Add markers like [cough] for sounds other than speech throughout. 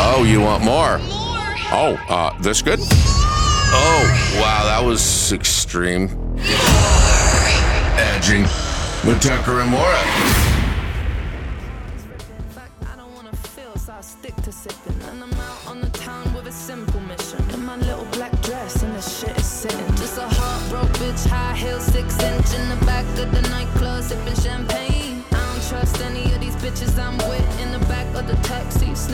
Oh, you want more? Oh, uh, this good? Oh, wow, that was extreme. Edging with Tucker and Maura.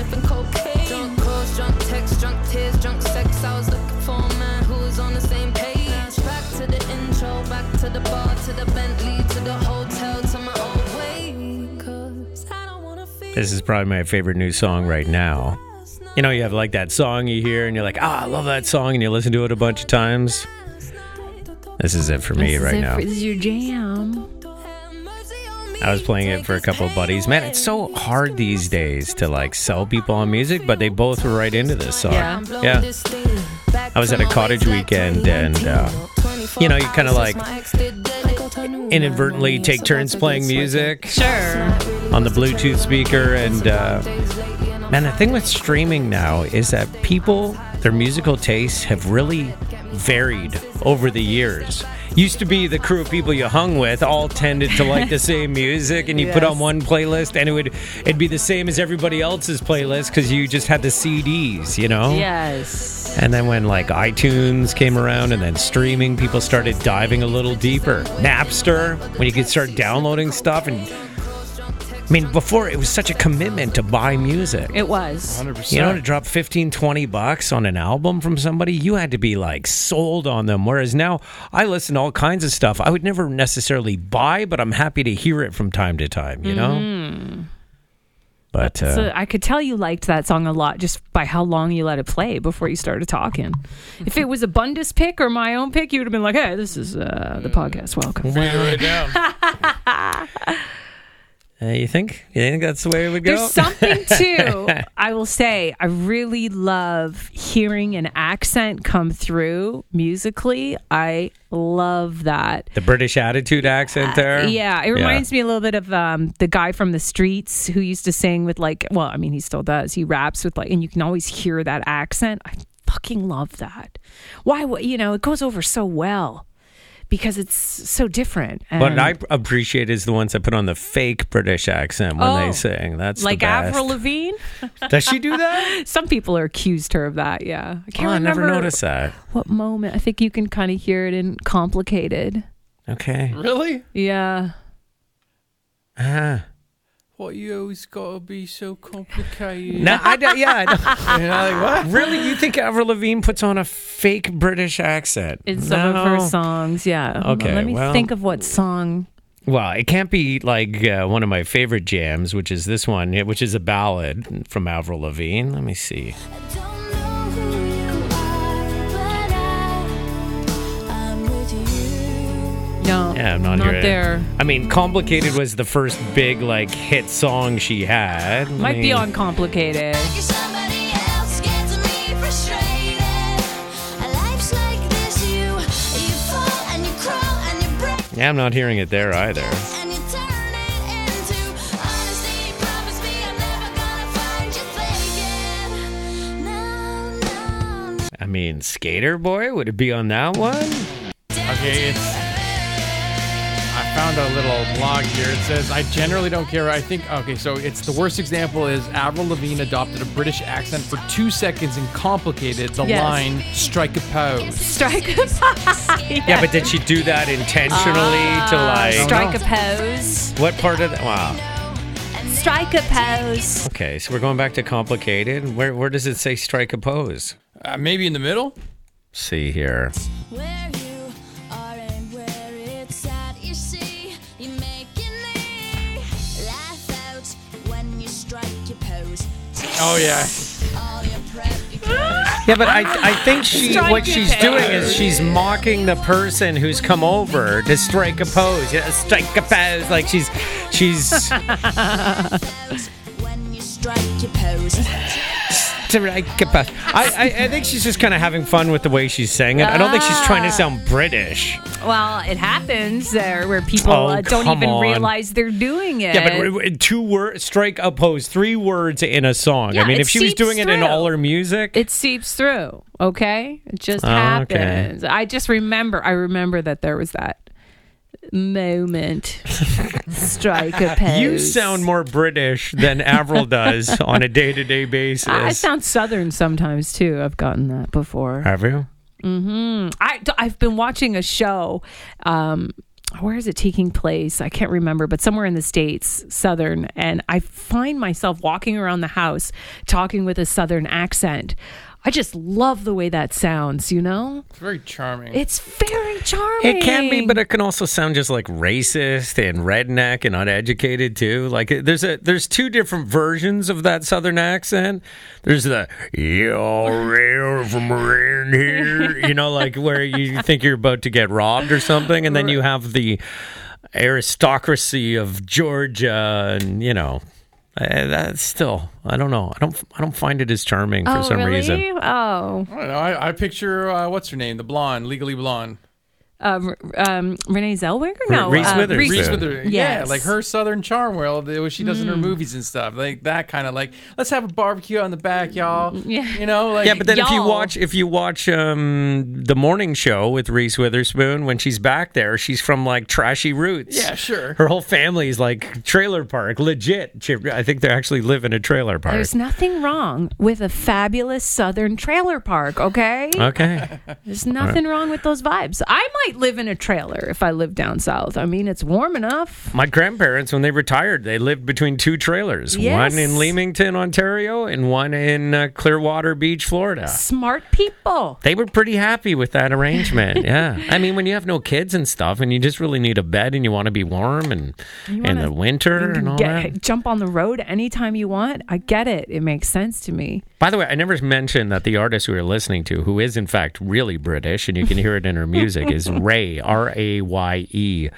Sniffing cocaine. Drunk calls, drunk texts, drunk tears, drunk sex. I was looking for a man who was on the same page. Back to the intro, back to the bar, to the Bentley, to the hotel, to my old way. 'Cause I don't wanna feel. This is probably my favorite new song right now. You know, you have like that song you hear and you're like, ah, I love that song, and you listen to it a bunch of times. This is it for me This right now. for- This is your jam. I was playing it for a couple of buddies. Man, it's so hard these days to like sell people on music, but they both were right into this song. Yeah. Yeah. I was at a cottage weekend and, uh, you know, you kinda like inadvertently take turns playing music. Sure. on the Bluetooth speaker. And uh, man, the thing with streaming now is that people, their musical tastes have really varied over the years. Used to be the crew of people you hung with all tended to like the [laughs] same music, and you put on one playlist, and it would it'd be the same as everybody else's playlist because you just had the CDs, you know. Yes. And then when like iTunes came around and then streaming, people started diving a little deeper. Napster, when you could start downloading stuff and I mean, before it was such a commitment to buy music. It was. 100%. You know, to drop 15, 20 bucks on an album from somebody, you had to be like sold on them. Whereas now I listen to all kinds of stuff I would never necessarily buy, but I'm happy to hear it from time to time, you know? But uh. So I could tell you liked that song a lot just by how long you let it play before you started talking. If it was a Bundus pick or my own pick, you would have been like, "Hey, this is uh, the podcast. Welcome." Write it right down. [laughs] uh, you think? You think that's the way it would go? There's something [laughs] too. I will say, I really love hearing an accent come through musically. I love that. the British attitude accent there? Uh, Yeah, it reminds me a little bit of um, the guy from the streets who used to sing with like, well, I mean, he still does. He raps with like, and you can always hear that accent. I fucking love that. Why? You know, it goes over so well because it's so different. What I appreciate is the ones that put on the fake British accent when Oh, they sing. That's like the best. Avril Lavigne. Does she do that? [laughs] Some people are accused her of that. Yeah, I oh, can't I remember never noticed that. what moment. I think you can kind of hear it in "Complicated." Okay. really? Yeah. Ah. What you always gotta be so complicated? No, I don't, yeah. I don't- [laughs] You know, like, what? really, you think Avril Lavigne puts on a fake British accent In some of her songs, yeah. Okay, let me well- think of what song. Well, it can't be like uh, one of my favorite jams, which is this one, which is a ballad from Avril Lavigne. Let me see. No, Yeah, I'm not, not hearing it. there. I mean, "Complicated" was the first big like hit song she had. I Might be on "Complicated." You're somebody else, gets me frustrated. Life's like this, you, you fall and you crawl and you break Yeah, I'm not hearing it there either. and you turn it into honesty. Promise me I'm never gonna find you faking. No, no, no. I mean, Skater Boy, would it be on that one? Okay, it's. I found a little blog here. It says, I generally don't care. I think, okay, so it's the worst example is Avril Lavigne adopted a British accent for two seconds and complicated the Yes. line, strike a pose. Strike. a pose. Yeah, but did she do that intentionally to like Strike a pose. what part of that? Wow. Strike a pose. Okay, so we're going back to complicated. Where where does it say strike a pose? Uh, maybe in the middle? see here. Where Oh, yeah. All your prep, you Yeah, but I I think she what a she's doing is she's mocking the person who's come over to strike a pose. Yeah, strike a pose. Like she's she's pose when you strike your pose. I, I, I think she's just kind of having fun with the way she's saying it. I don't think she's trying to sound British. Well, it happens there where people Oh, uh, don't even on. realize they're doing it. Yeah, but two words, strike oppose, three words in a song. Yeah, I mean, if she was doing it in all her music, it seeps through. Okay, it just Oh, okay. happens. I just remember. I remember that there was that moment. [laughs] Strike a pose. you sound more British than Avril does on a day to day basis. I sound southern sometimes too. I've gotten that before. Have you? I, I've been watching a show. Um, where is it taking place? I can't remember, but somewhere in the States, Southern. And I find myself walking around the house talking with a Southern accent. I just love the way that sounds, you know? It's very charming. It's very charming. It can be, but it can also sound just like racist and redneck and uneducated too. Like there's a there's two different versions of that southern accent. There's the yo real from around here, [laughs] you know, like where you think you're about to get robbed or something, and then you have the aristocracy of Georgia, and you know. Uh, that's still, I don't know. I don't, I don't find it as charming for oh, some really? reason. Oh, I don't know. I, I picture uh, what's her name, the blonde, legally blonde. Um, um, Renee Zellweger? No, Reese uh, Witherspoon. Reese Reese Witherspoon. Yeah, like her Southern charm, well, the- what she does in her movies and stuff, like that kind of like, let's have a barbecue on the back, y'all. Yeah. you know, like Yeah, but then if you watch if you watch um, the morning show with Reese Witherspoon when she's back there, she's from like trashy roots. yeah, sure. Her whole family's like trailer park, legit. I think they actually live in a trailer park. There's nothing wrong with a fabulous Southern trailer park, okay? okay. There's nothing wrong with those vibes. I might live in a trailer if I live down south. I mean, it's warm enough. My grandparents, when they retired, they lived between two trailers. Yes. One in Leamington, Ontario, and one in uh, Clearwater Beach, Florida. Smart people. They were pretty happy with that arrangement. [laughs] yeah. I mean, when you have no kids and stuff and you just really need a bed and you want to be warm and in the winter and all that. Jump on the road anytime you want. I get it. It makes sense to me. By the way, I never mentioned that the artist we were listening to, who is in fact really British, and you can hear it in her music, is [laughs] Raye, R A Y E.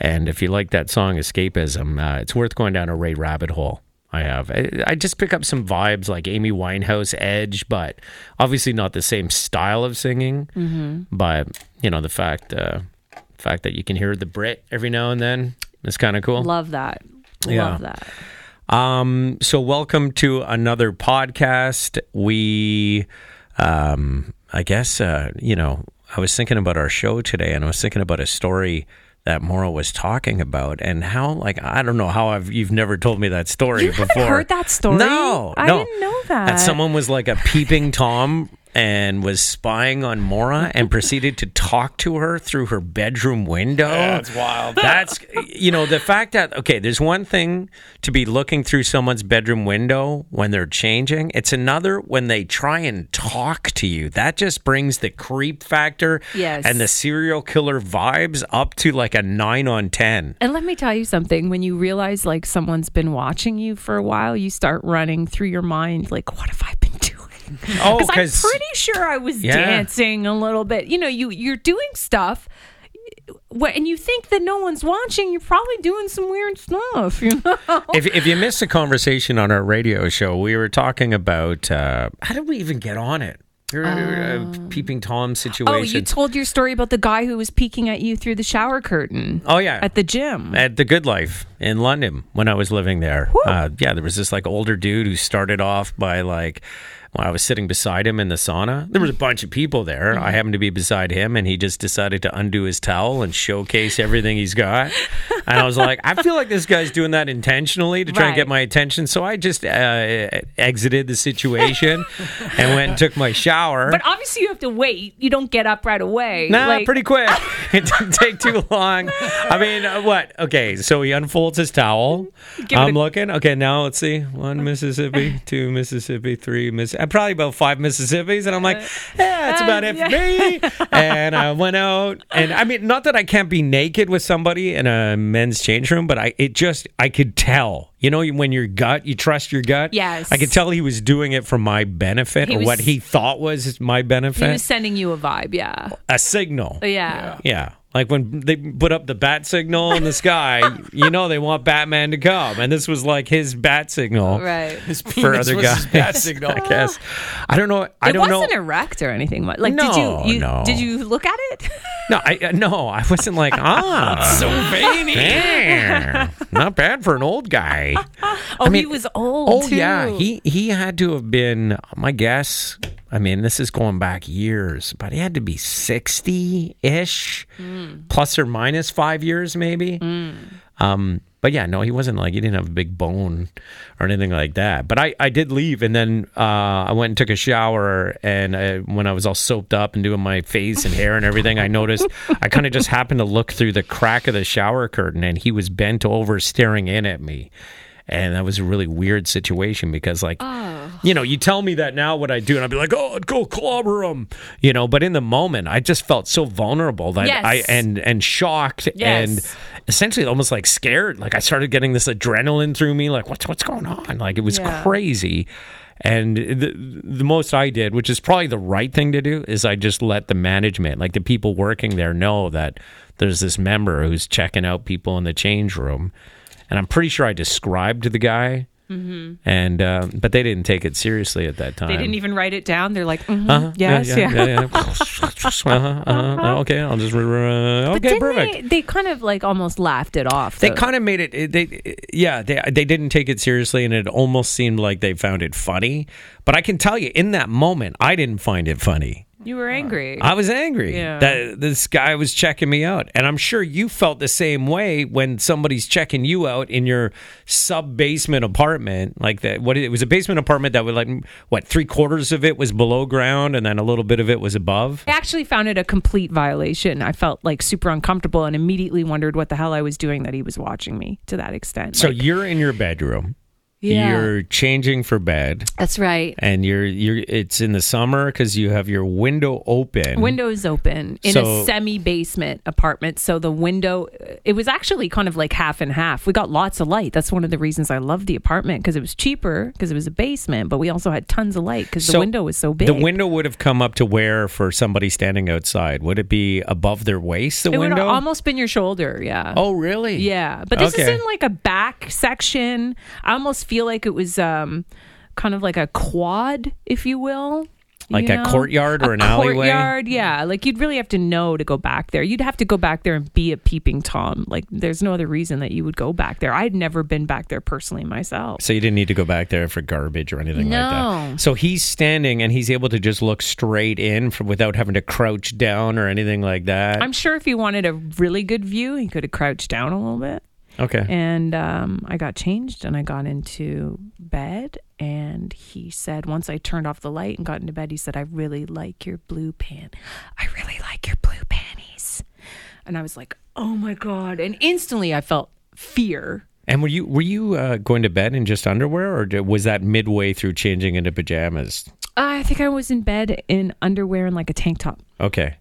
And if you like that song, Escapism, uh, it's worth going down a Raye rabbit hole. I have. I, I just pick up some vibes like Amy Winehouse, Edge, but obviously not the same style of singing. Mm-hmm. But you know the fact, uh, fact that you can hear the Brit every now and then is kind of cool. Love that. Yeah. Love that. Um, so welcome to another podcast. We, um, I guess, uh, you know, I was thinking about our show today and I was thinking about a story that Maura was talking about and how, like, I don't know how I've, you've never told me that story You before. heard that story? No, I no. didn't know that. That someone was like a peeping Tom and was spying on Maura and [laughs] proceeded to talk to her through her bedroom window. That's wild. That's you know the fact that okay, there's one thing to be looking through someone's bedroom window when they're changing. It's another when they try and talk to you. That just brings the creep factor Yes. and the serial killer vibes up to like a nine on ten. And let me tell you something. When you realize like someone's been watching you for a while, you start running through your mind like, what have I been? [laughs] Oh, Because I'm pretty sure I was Yeah. dancing a little bit. You know, you you're doing stuff. And you think that no one's watching, you're probably doing some weird stuff, [laughs] you know? if, if you missed the conversation on our radio show, we were talking about uh, how did we even get on it? Uh, peeping Tom situation. Oh, you told your story about the guy who was peeking at you through the shower curtain Oh, yeah. at the gym. at the Good Life in London when I was living there. Uh, yeah, there was this like older dude who started off by like when I was sitting beside him in the sauna. There was a bunch of people there. Mm-hmm. I happened to be beside him, and he just decided to undo his towel and showcase everything he's got. and I was [laughs] like, I feel like this guy's doing that intentionally to try and get my attention. So I just uh, exited the situation [laughs] and went and took my shower. But obviously, you have to wait. You don't get up right away. Nah, Like- pretty quick. [laughs] it didn't take too long. I mean, uh, what? Okay, so he unfolds his towel. Give I'm a- looking. Okay, now let's see. One Mississippi, two Mississippi, three Miss. uh, Probably about five Mississippis, and I'm like, yeah, that's about it for me. [laughs] And I went out, and I mean, not that I can't be naked with somebody in a men's change room, but I it just I could tell. You know, when your gut, you trust your gut. Yes. I could tell he was doing it for my benefit He or was- what he thought was my benefit. He was sending you a vibe, yeah. a signal. Yeah. Yeah. Like when they put up the bat signal in the sky, [laughs] you know they want Batman to come, and this was like his bat signal Right. [laughs] His for other was his guys. bat [laughs] signal. I guess. I don't know. I it don't know. It wasn't erect or anything. Like, did you, you no. did you look at it? No, I uh, no, I wasn't like ah, So veiny. yeah, not bad for an old guy. Oh, he mean- was old. Oh too. yeah, he he had to have been. My guess. I mean, this is going back years, but he had to be sixty ish, plus or minus five years, maybe. Um, but yeah, no, he wasn't like he didn't have a big bone or anything like that. But I, I did leave, and then uh, I went and took a shower. And I, when I was all soaped up and doing my face and hair and everything, I noticed I kind of just happened to look through the crack of the shower curtain, and he was bent over, staring in at me. And that was a really weird situation because, like, you know, you tell me that now what I do, and I'd be like, "Oh, I'd go clobber him," you know. But in the moment, I just felt so vulnerable that Yes. I and and shocked Yes. and essentially almost like scared. Like I started getting this adrenaline through me. Like what's what's going on? Like it was Yeah. crazy. And the the most I did, which is probably the right thing to do, is I just let the management, like the people working there, know that there's this member who's checking out people in the change room. And I'm pretty sure I described the guy, and uh, but they didn't take it seriously at that time. They didn't even write it down. They're like, mhm, Uh-huh. yes, yeah. yeah. [laughs] uh-huh, uh-huh. Okay, I'll just. Uh, okay, perfect. they? They kind of like almost laughed it off. They though. kind of made it. it- They, yeah, they they didn't take it seriously, and it almost seemed like they found it funny. But I can tell you, in that moment, I didn't find it funny. You were angry. I was angry Yeah. that this guy was checking me out, and I'm sure you felt the same way when somebody's checking you out in your sub basement apartment, like that. What it was a basement apartment that was like what three quarters of it was below ground, and then a little bit of it was above. I actually found it a complete violation. I felt like super uncomfortable and immediately wondered what the hell I was doing that he was watching me to that extent. So Like, you're in your bedroom. Yeah. You're changing for bed. that's right. and you're you're it's in the summer because you have your window open Windows open in So- a semi basement apartment. So the window, it was actually kind of like half and half. We got lots of light. That's one of the reasons I loved the apartment because it was cheaper because it was a basement, but we also had tons of light because the window was so big. the window would have come up to where for somebody standing outside would it be above their waist the it would window have almost been your shoulder. Yeah. oh really Yeah, but this is in like a back section. I almost feel like it was um kind of like a quad, if you will. you Like a courtyard or A an alleyway? Courtyard, yeah. Like you'd really have to know to go back there. You'd have to go back there and be a peeping tom. Like there's no other reason that you would go back there. I'd never been back there personally myself. so you didn't need to go back there for garbage or anything like No. that so he's standing and he's able to just look straight in from, without having to crouch down or anything like that I'm sure if he wanted a really good view, he could have crouched down a little bit. Okay And um, I got changed and I got into bed. And he said, once I turned off the light and got into bed, he said, I really like your blue pan. I really like your blue panties. And I was like, oh my God. And instantly I felt fear. and were you were you uh, going to bed in just underwear or was that midway through changing into pajamas I think I was in bed in underwear and like a tank top. okay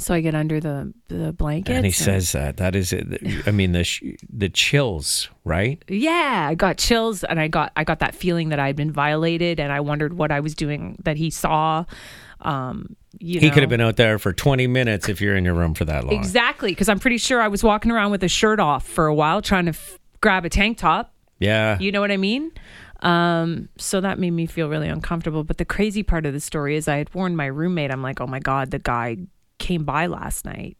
So I get under the, the blankets. And he says that that is it. [laughs] I mean the sh- the chills, right? yeah i got chills and i got i got that feeling that i'd been violated and i wondered what i was doing that he saw um you He know. could have been out there for 20 minutes if you're in your room for that long. exactly because i'm pretty sure i was walking around with a shirt off for a while trying to f- grab a tank top Yeah. you know what i mean um so that made me feel really uncomfortable but the crazy part of the story is i had warned my roommate i'm like oh my god the guy came by last night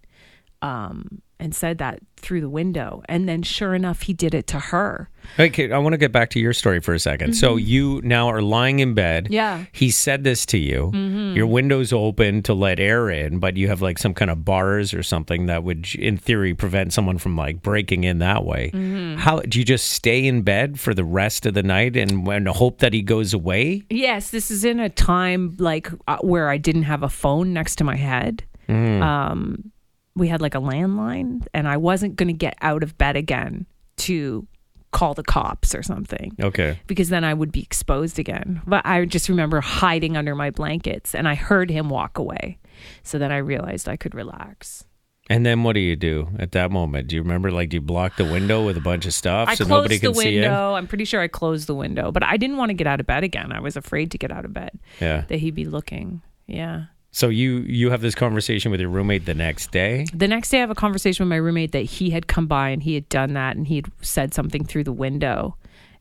um and said that through the window and then sure enough he did it to her Okay, I want to get back to your story for a 2nd So you now are lying in bed. Mm-hmm. Yeah. Mm-hmm. He said this to you. Your window's open to let air in, but you have like some kind of bars or something that would, in theory, prevent someone from like breaking in that way. Mm-hmm. How do you just stay in bed for the rest of the night and, and hope that he goes away? Yes, this is in a time like uh, where I didn't have a phone next to my head. Um, we had like a landline, and I wasn't going to get out of bed again to call the cops or something Okay. because then I would be exposed again. But I just remember hiding under my blankets, and I heard him walk away. So then I realized I could relax. And then what do you do at that moment? Do you remember, like, do you block the window with a bunch of stuff I so closed nobody the can see in? window. I'm pretty sure I closed the window, but I didn't want to get out of bed again. I was afraid to get out of bed Yeah. that he'd be looking. Yeah. So you you have this conversation with your roommate the next day. The next day, I have a conversation with my roommate that he had come by and he had done that and he had said something through the window.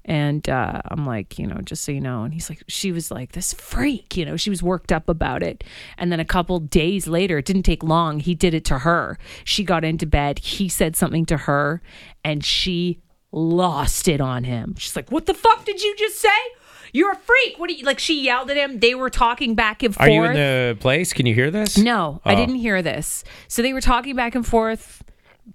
And uh, I'm like, you know, just so you know. And he's like, she was like, this freak, you know, she was worked up about it. And then a couple days later, it didn't take long, he did it to her. She got into bed. He said something to her and she lost it on him. She's like, what the fuck did you just say? You're a freak. What do you like? She yelled at him. They were talking back and forth. Are you in the place? Can you hear this? No, I Oh. didn't hear this. So they were talking back and forth,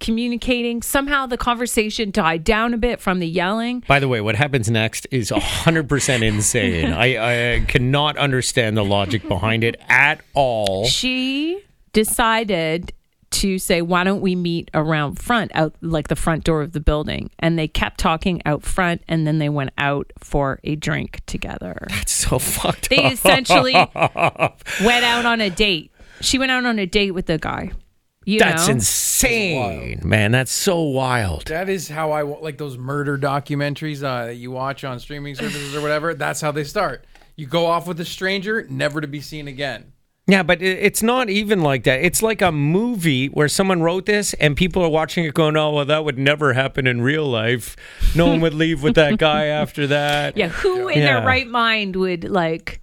communicating. Somehow the conversation died down a bit from the yelling. By the way, what happens next is 100% insane. I, I cannot understand the logic behind it at all. She decided to say, "Why don't we meet around front, out like the front door of the building?" And they kept talking out front, and then they went out for a drink together. That's so fucked up. They up. essentially [laughs] went out on a date. She went out on a date with the guy. You That's know? insane, man. That's so wild. That is how I wa- like those murder documentaries uh, that you watch on streaming services or whatever. That's how they start. You go off with a stranger, never to be seen again. Yeah, but it's not even like that. It's like a movie where someone wrote this and people are watching it going, oh, well, that would never happen in real life. No one would leave with that guy [laughs] after that. Yeah, who in Yeah. their right mind would like?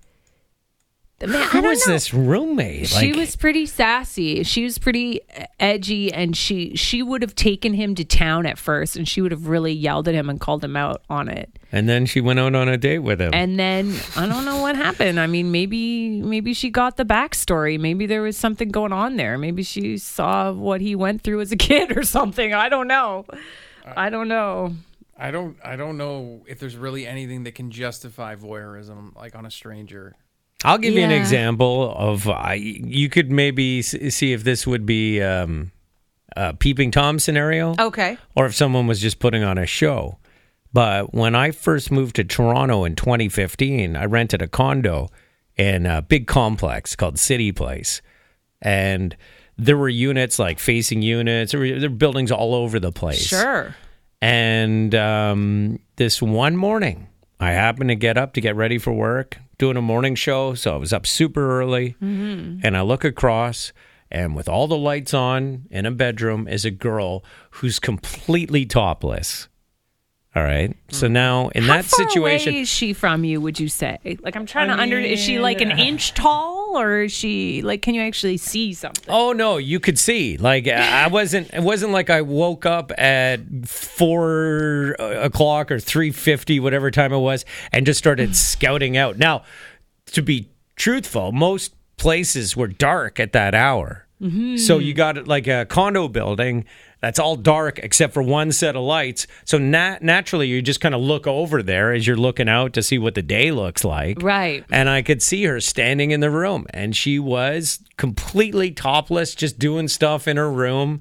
Man, Who don't know. this roommate? She Like- was pretty sassy. She was pretty edgy, and she she would have taken him to town at first, and she would have really yelled at him and called him out on it. And then she went out on a date with him. And then I don't know what happened. I mean, maybe maybe she got the backstory. Maybe there was something going on there. Maybe she saw what he went through as a [laughs] kid or something. I don't know. I don't know. I don't. I don't know if there's really anything that can justify voyeurism, like on a stranger. I'll give you an example of I. You could maybe see if this would be um, a peeping tom scenario, Okay. or if someone was just putting on a show. But when I first moved to Toronto in 2015, I rented a condo in a big complex called City Place, and there were units like facing units. There were, there were buildings all over the place. Sure. And um, this one morning, I happened to get up to get ready for work, doing a morning show. So I was up super early. Mm-hmm. And I look across, and with all the lights on in a bedroom is a girl who's completely topless. All right. So mm. now in How that far situation, away is she from you? Would you say? Like, I'm trying I to under. Is she like an inch tall, or is she like? Can you actually see something? Oh no, you could see. Like I I [laughs] wasn't. It wasn't like I woke up at four uh, o'clock or three fifty, whatever time it was, and just started [sighs] scouting out. Now, to be truthful, most places were dark at that hour. So you got like a condo building that's all dark except for one set of lights. So nat- naturally, you just kind of look over there as you're looking out to see what the day looks like. Right. And I could see her standing in the room, and she was completely topless, just doing stuff in her room.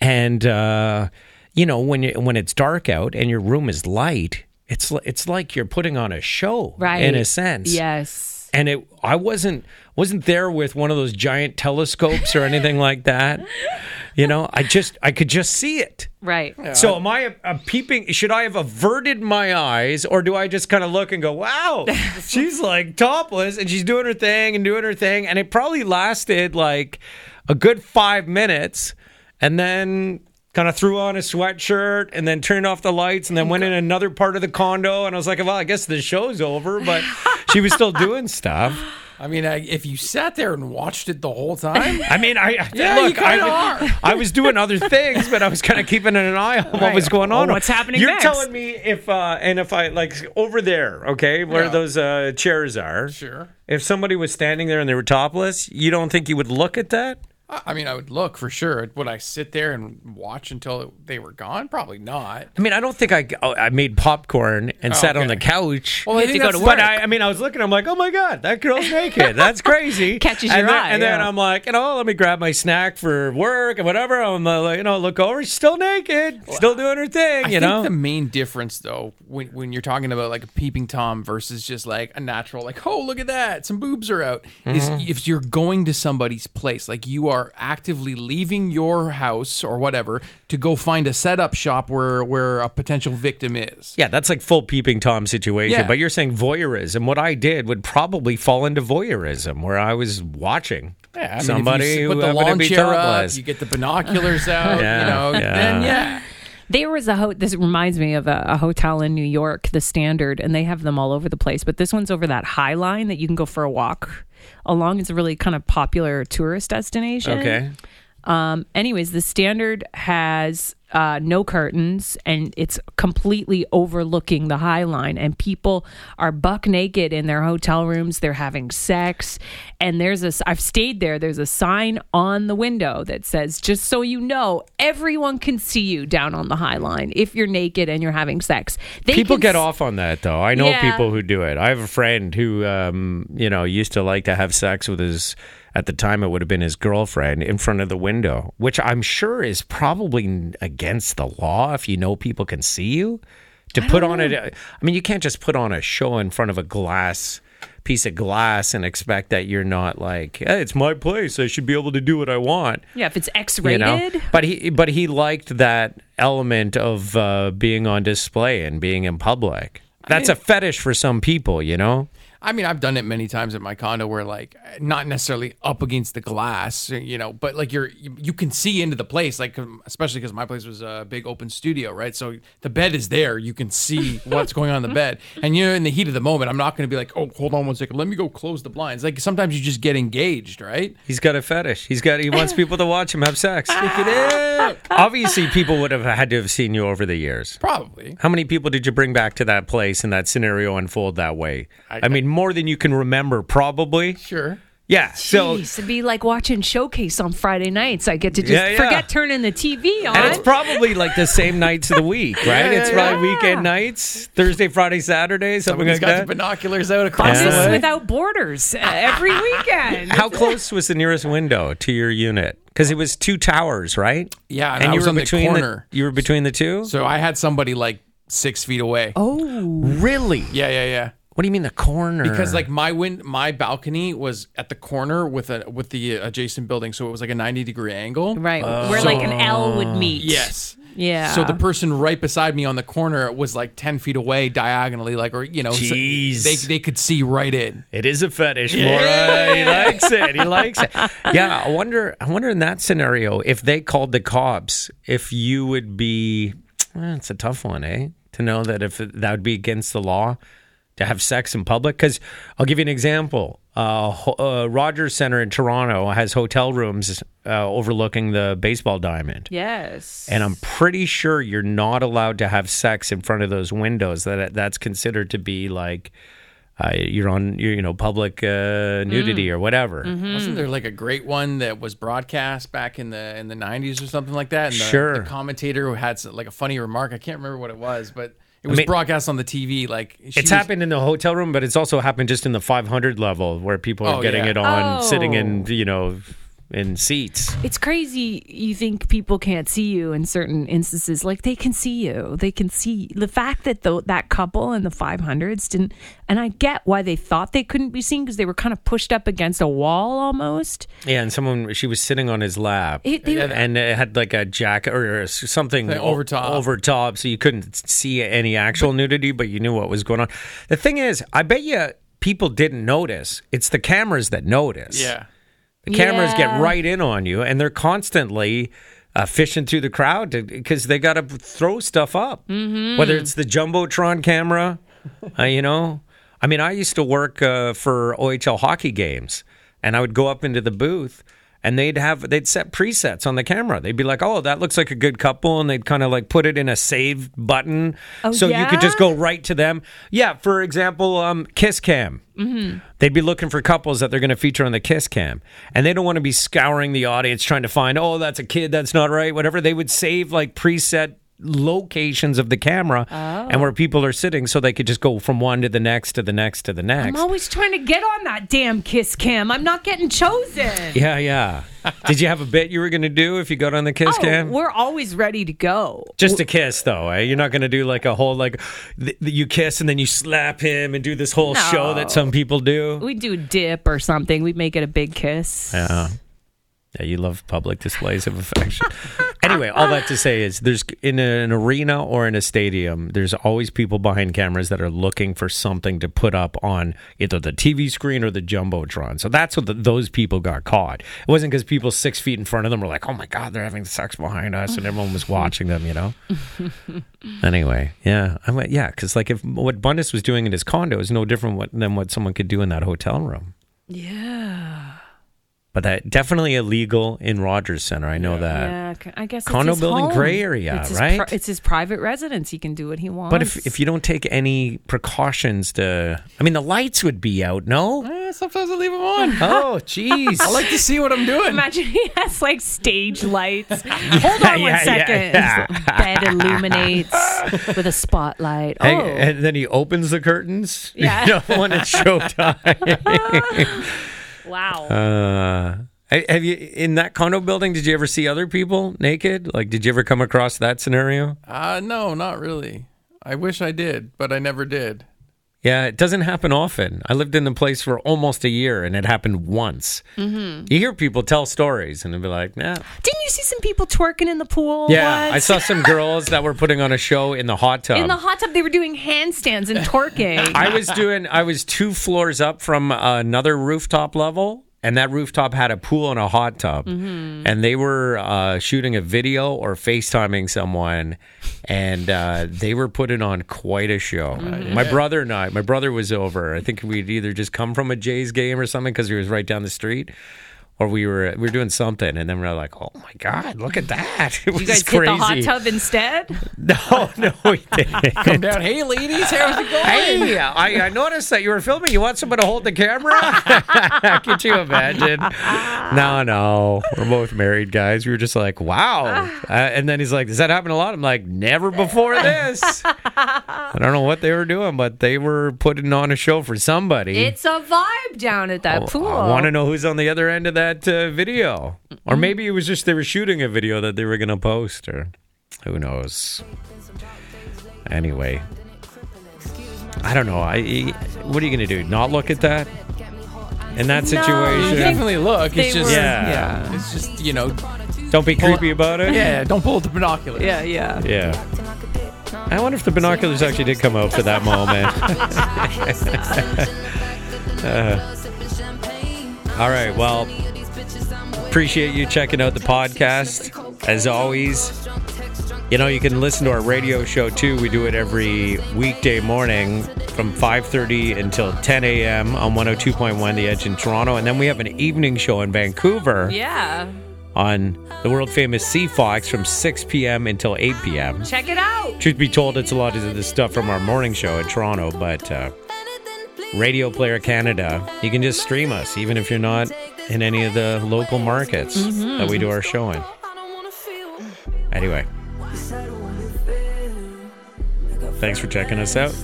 And uh, you know, when you when it's dark out and your room is light, it's it's like you're putting on a show, Right. In a sense, Yes. And it I wasn't wasn't there with one of those giant telescopes or anything like that. You know, I just I could just see it. Right. So am I a, a peeping? Should I have averted my eyes, or do I just kind of look and go, "Wow, [laughs] she's like topless and she's doing her thing and doing her thing," and it probably lasted like a good five minutes, and then kind of threw on a sweatshirt and then turned off the lights and then oh went in another part of the condo and I was like, "Well, I guess the show's over," but [laughs] she was still doing stuff. I mean, I, if you sat there and watched it the whole time, I mean, I I- Yeah, you I, kinda was- are. I was doing other things, but I was kind of keeping an eye on what was going on. Oh, what's happening You're next? telling me if uh, and if I like over there, okay, where Yeah. those uh, chairs are. sure. If somebody was standing there and they were topless, you don't think you would look at that? I I mean, I would look for sure. Would I sit there and watch until they were gone? Probably not. I mean, I don't think I oh, I made popcorn and Oh, sat on the couch. Well, I You have think to go that's to But. I, I mean, I was looking. I'm like, oh my god, that girl's naked. That's [laughs] crazy. Catches and your then, eye, And then. I'm like, you know, let me grab my snack for work and whatever. I'm uh, like, you know, look over. She's still naked, still doing her thing. I you think know, the main difference, though, when, when you're talking about like a peeping tom versus just like a natural, like, oh, look at that, some boobs are out, Mm-hmm. is if you're going to somebody's place, like you are are actively leaving your house or whatever to go find a setup shop where where a potential victim is. Yeah, that's like full peeping Tom situation. Yeah. But you're saying voyeurism. What I did would probably fall into voyeurism, where I was watching Yeah, I mean, somebody if you who put the happened to lawn be chair up, you get the binoculars [sighs] out, Yeah, you know, yeah. then yeah. There was a ho- this reminds me of a, a hotel in New York, the Standard, and they have them all over the place. But this one's over that High Line that you can go for a walk along. It's a really kind of popular tourist destination. okay. Um, anyways, the standard has uh, no curtains and it's completely overlooking the High Line. And people are buck naked in their hotel rooms. They're having sex. And there's a, I've stayed there. There's a sign on the window that says, just so you know, everyone can see you down on the High Line if you're naked and you're having sex. They People get s- off on that though. I know Yeah. people who do it. I have a friend who, um, you know, used to like to have sex with his. At the time, it would have been his girlfriend in front of the window, which I'm sure is probably against the law if you know people can see you. To put on it, I mean, you can't just put on a show in front of a glass piece of glass and expect that you're not like, hey, it's my place. I should be able to do what I want Yeah, if it's X you rated. know but he but he liked that element of uh, being on display and being in public that's a fetish for some people you know I mean, I've done it many times at my condo where, like, not necessarily up against the glass, you know, but like you're you, you can see into the place, like, um, especially because my place was a big open studio, right? So the bed is there, you can see [laughs] what's going on in the bed, and you know, in the heat of the moment, I'm not going to be like, oh, hold on one second, let me go close the blinds. Like sometimes you just get engaged, right? he's got a fetish he's got he wants people to watch him have sex [laughs] obviously people would have had to have seen you over the years Probably. how many people did you bring back to that place and that scenario unfold that way i, I- mean more than you can remember probably Sure. yeah so Jeez, it'd be like watching Showcase on Friday nights. I get to just Yeah, yeah. forget turning the TV on. and it's probably like the same nights of the week, [laughs] right? it's probably weekend nights, Thursday, Friday, Saturday, something Somebody's like got that. the binoculars out across Yeah. the Buses way. without borders uh, every weekend. How close was the nearest window to your unit? Because it was two towers, right? Yeah, and I you was were on the between corner. you were between the two. So I had somebody like six feet away. oh, really? Yeah, yeah, yeah. What do you mean the corner? because like my win my balcony was at the corner with a with the adjacent building so it was like a 90 degree angle right. Where like an L would meet. yes Yeah. so the person right beside me on the corner was like 10 feet away diagonally like or you know so they, they could see right in it is a fetish, Laura. He [laughs] likes it. He likes it. Yeah, I wonder. I wonder in that scenario if they called the cops, if you would be. eh, it's a tough one, eh? To know that if that would be against the law to have sex in public. Because I'll give you an example. Uh, uh, Rogers Center in Toronto has hotel rooms uh, overlooking the baseball diamond. yes. And I'm pretty sure you're not allowed to have sex in front of those windows. That that's considered to be like uh, you're on you're, you know public uh, nudity Mm. or whatever. Mm-hmm. wasn't there like a great one that was broadcast back in the in the 90s or something like that and the, Sure. the commentator who had like a funny remark i can't remember what it was but it was mean- broadcast on the tv like she It's was- happened in the hotel room, but it's also happened just in the 500 level where people are Oh, getting yeah. it on, Oh. sitting in oh. you know in seats. It's crazy. You think people can't see you in certain instances. Like they can see you. They can see the fact that the, that couple in the 500s didn't. And I get why they thought they couldn't be seen because they were kind of pushed up against a wall almost. Yeah, and someone she was sitting on his lap. It, they, and it had like a jacket or something Like over top. over top, so you couldn't see any actual nudity, but you knew what was going on. The thing is, I bet you people didn't notice. It's the cameras that notice. yeah the cameras Yeah. get right in on you, and they're constantly uh, fishing through the crowd because they got to throw stuff up. Mm-hmm. Whether it's the jumbotron camera, [laughs] uh, you know. I mean, I used to work uh, for OHL hockey games, and I would go up into the booth. And they'd have they'd set presets on the camera. They'd be like, "Oh, that looks like a good couple," and they'd kind of like put it in a save button, Oh, so you could just go right to them. Yeah, for example, um, Kiss Cam. They'd be looking for couples that they're going to feature on the Kiss Cam, and they don't want to be scouring the audience trying to find, oh, that's a kid, that's not right, whatever. They would save like preset locations of the camera and where people are sitting, so they could just go from one to the next to the next to the next. I'm always trying to get on that damn kiss cam. I'm not getting chosen. [laughs] Yeah, yeah. Did you have a bit you were going to do if you got on the Kiss Oh, Cam? we're always ready to go. Just a kiss, though. Eh? You're not going to do like a whole like th- you kiss and then you slap him and do this whole show that some people do. We do dip or something. We make it a big kiss. Yeah. Yeah, you love public displays of affection. [laughs] anyway, all that to say is there's in an arena or in a stadium, there's always people behind cameras that are looking for something to put up on either the TV screen or the jumbotron. So that's what the, those people got caught. It wasn't because people six feet in front of them were like, "Oh my god, they're having sex behind us," and everyone was watching them. You know. [laughs] anyway, yeah, I went, yeah, because like if what Bundes was doing in his condo is no different what, than what someone could do in that hotel room. Yeah. But that definitely illegal in Rogers Center. I know that. Yeah, I guess it's Condo his building, home. gray area, it's his right? pri- it's his private residence. He can do what he wants. But if if you don't take any precautions to, I mean, the lights would be out. No. Eh, sometimes I leave them on. [laughs] Oh, jeez. I like to see what I'm doing. Imagine he has like stage lights. [laughs] Hold on one yeah, second. yeah, Bed illuminates [laughs] with a spotlight. Oh, And, and then he opens the curtains. Yeah. You know, when it's showtime. Wow. uh, have you in that condo building? Did you ever see other people naked? Like, did you ever come across that scenario? Uh, no, not really. I wish I did, but I never did. Yeah, it doesn't happen often. I lived in the place for almost a year, and it happened once. Mm-hmm. You hear people tell stories, and they'll be like, "Nah." Didn't you see some people twerking in the pool? Yeah, once? I saw some girls that were putting on a show in the hot tub. in the hot tub. They were doing handstands and twerking. [laughs] I was doing. I was two floors up from another rooftop level, and that rooftop had a pool and a hot tub, and they were uh, shooting a video or FaceTiming someone, and uh, they were putting on quite a show. My brother and I. My brother was over. I think we'd either just come from a Jays game or something because he was right down the street. Or we were we were doing something, and then we are like, "Oh my god, look at that!" [laughs] It was you guys crazy. hit the hot tub instead. [laughs] No, no, we didn't. Come down. Hey, ladies, how's it going? Hey, I, I noticed that you were filming. You want someone to hold the camera? [laughs] Could you imagine? No, no. We're both married guys. We were just like, wow. Uh, and then he's like, does that happen a lot? I'm like, never before this. I don't know what they were doing, but they were putting on a show for somebody. It's a vibe down at that pool. I want to know who's on the other end of that uh, video. Or maybe it was just they were shooting a video that they were going to post, or who knows. Anyway, I don't know. I what are you going to do? Not look at that in that You situation? definitely look. It's just were- Yeah. yeah. It's just you know. Don't be creepy about it. Yeah, don't pull the binoculars. Yeah, yeah. Yeah. I wonder if the binoculars actually did come out for that moment. [laughs] [laughs] Uh, all right. Well, appreciate you checking out the podcast. As always, you know you can listen to our radio show too. We do it every weekday morning from 5:30 until 10 a.m. on 102.1 The Edge in Toronto, and then we have an evening show in Vancouver Yeah. on the world famous CFOX from 6 p.m. until 8 p.m. Check it out. Truth be told, it's a lot of the stuff from our morning show in Toronto, but uh, Radio Player Canada, you can just stream us, even if you're not in any of the local markets mm-hmm. that we do our show in. Anyway, thanks for checking us out.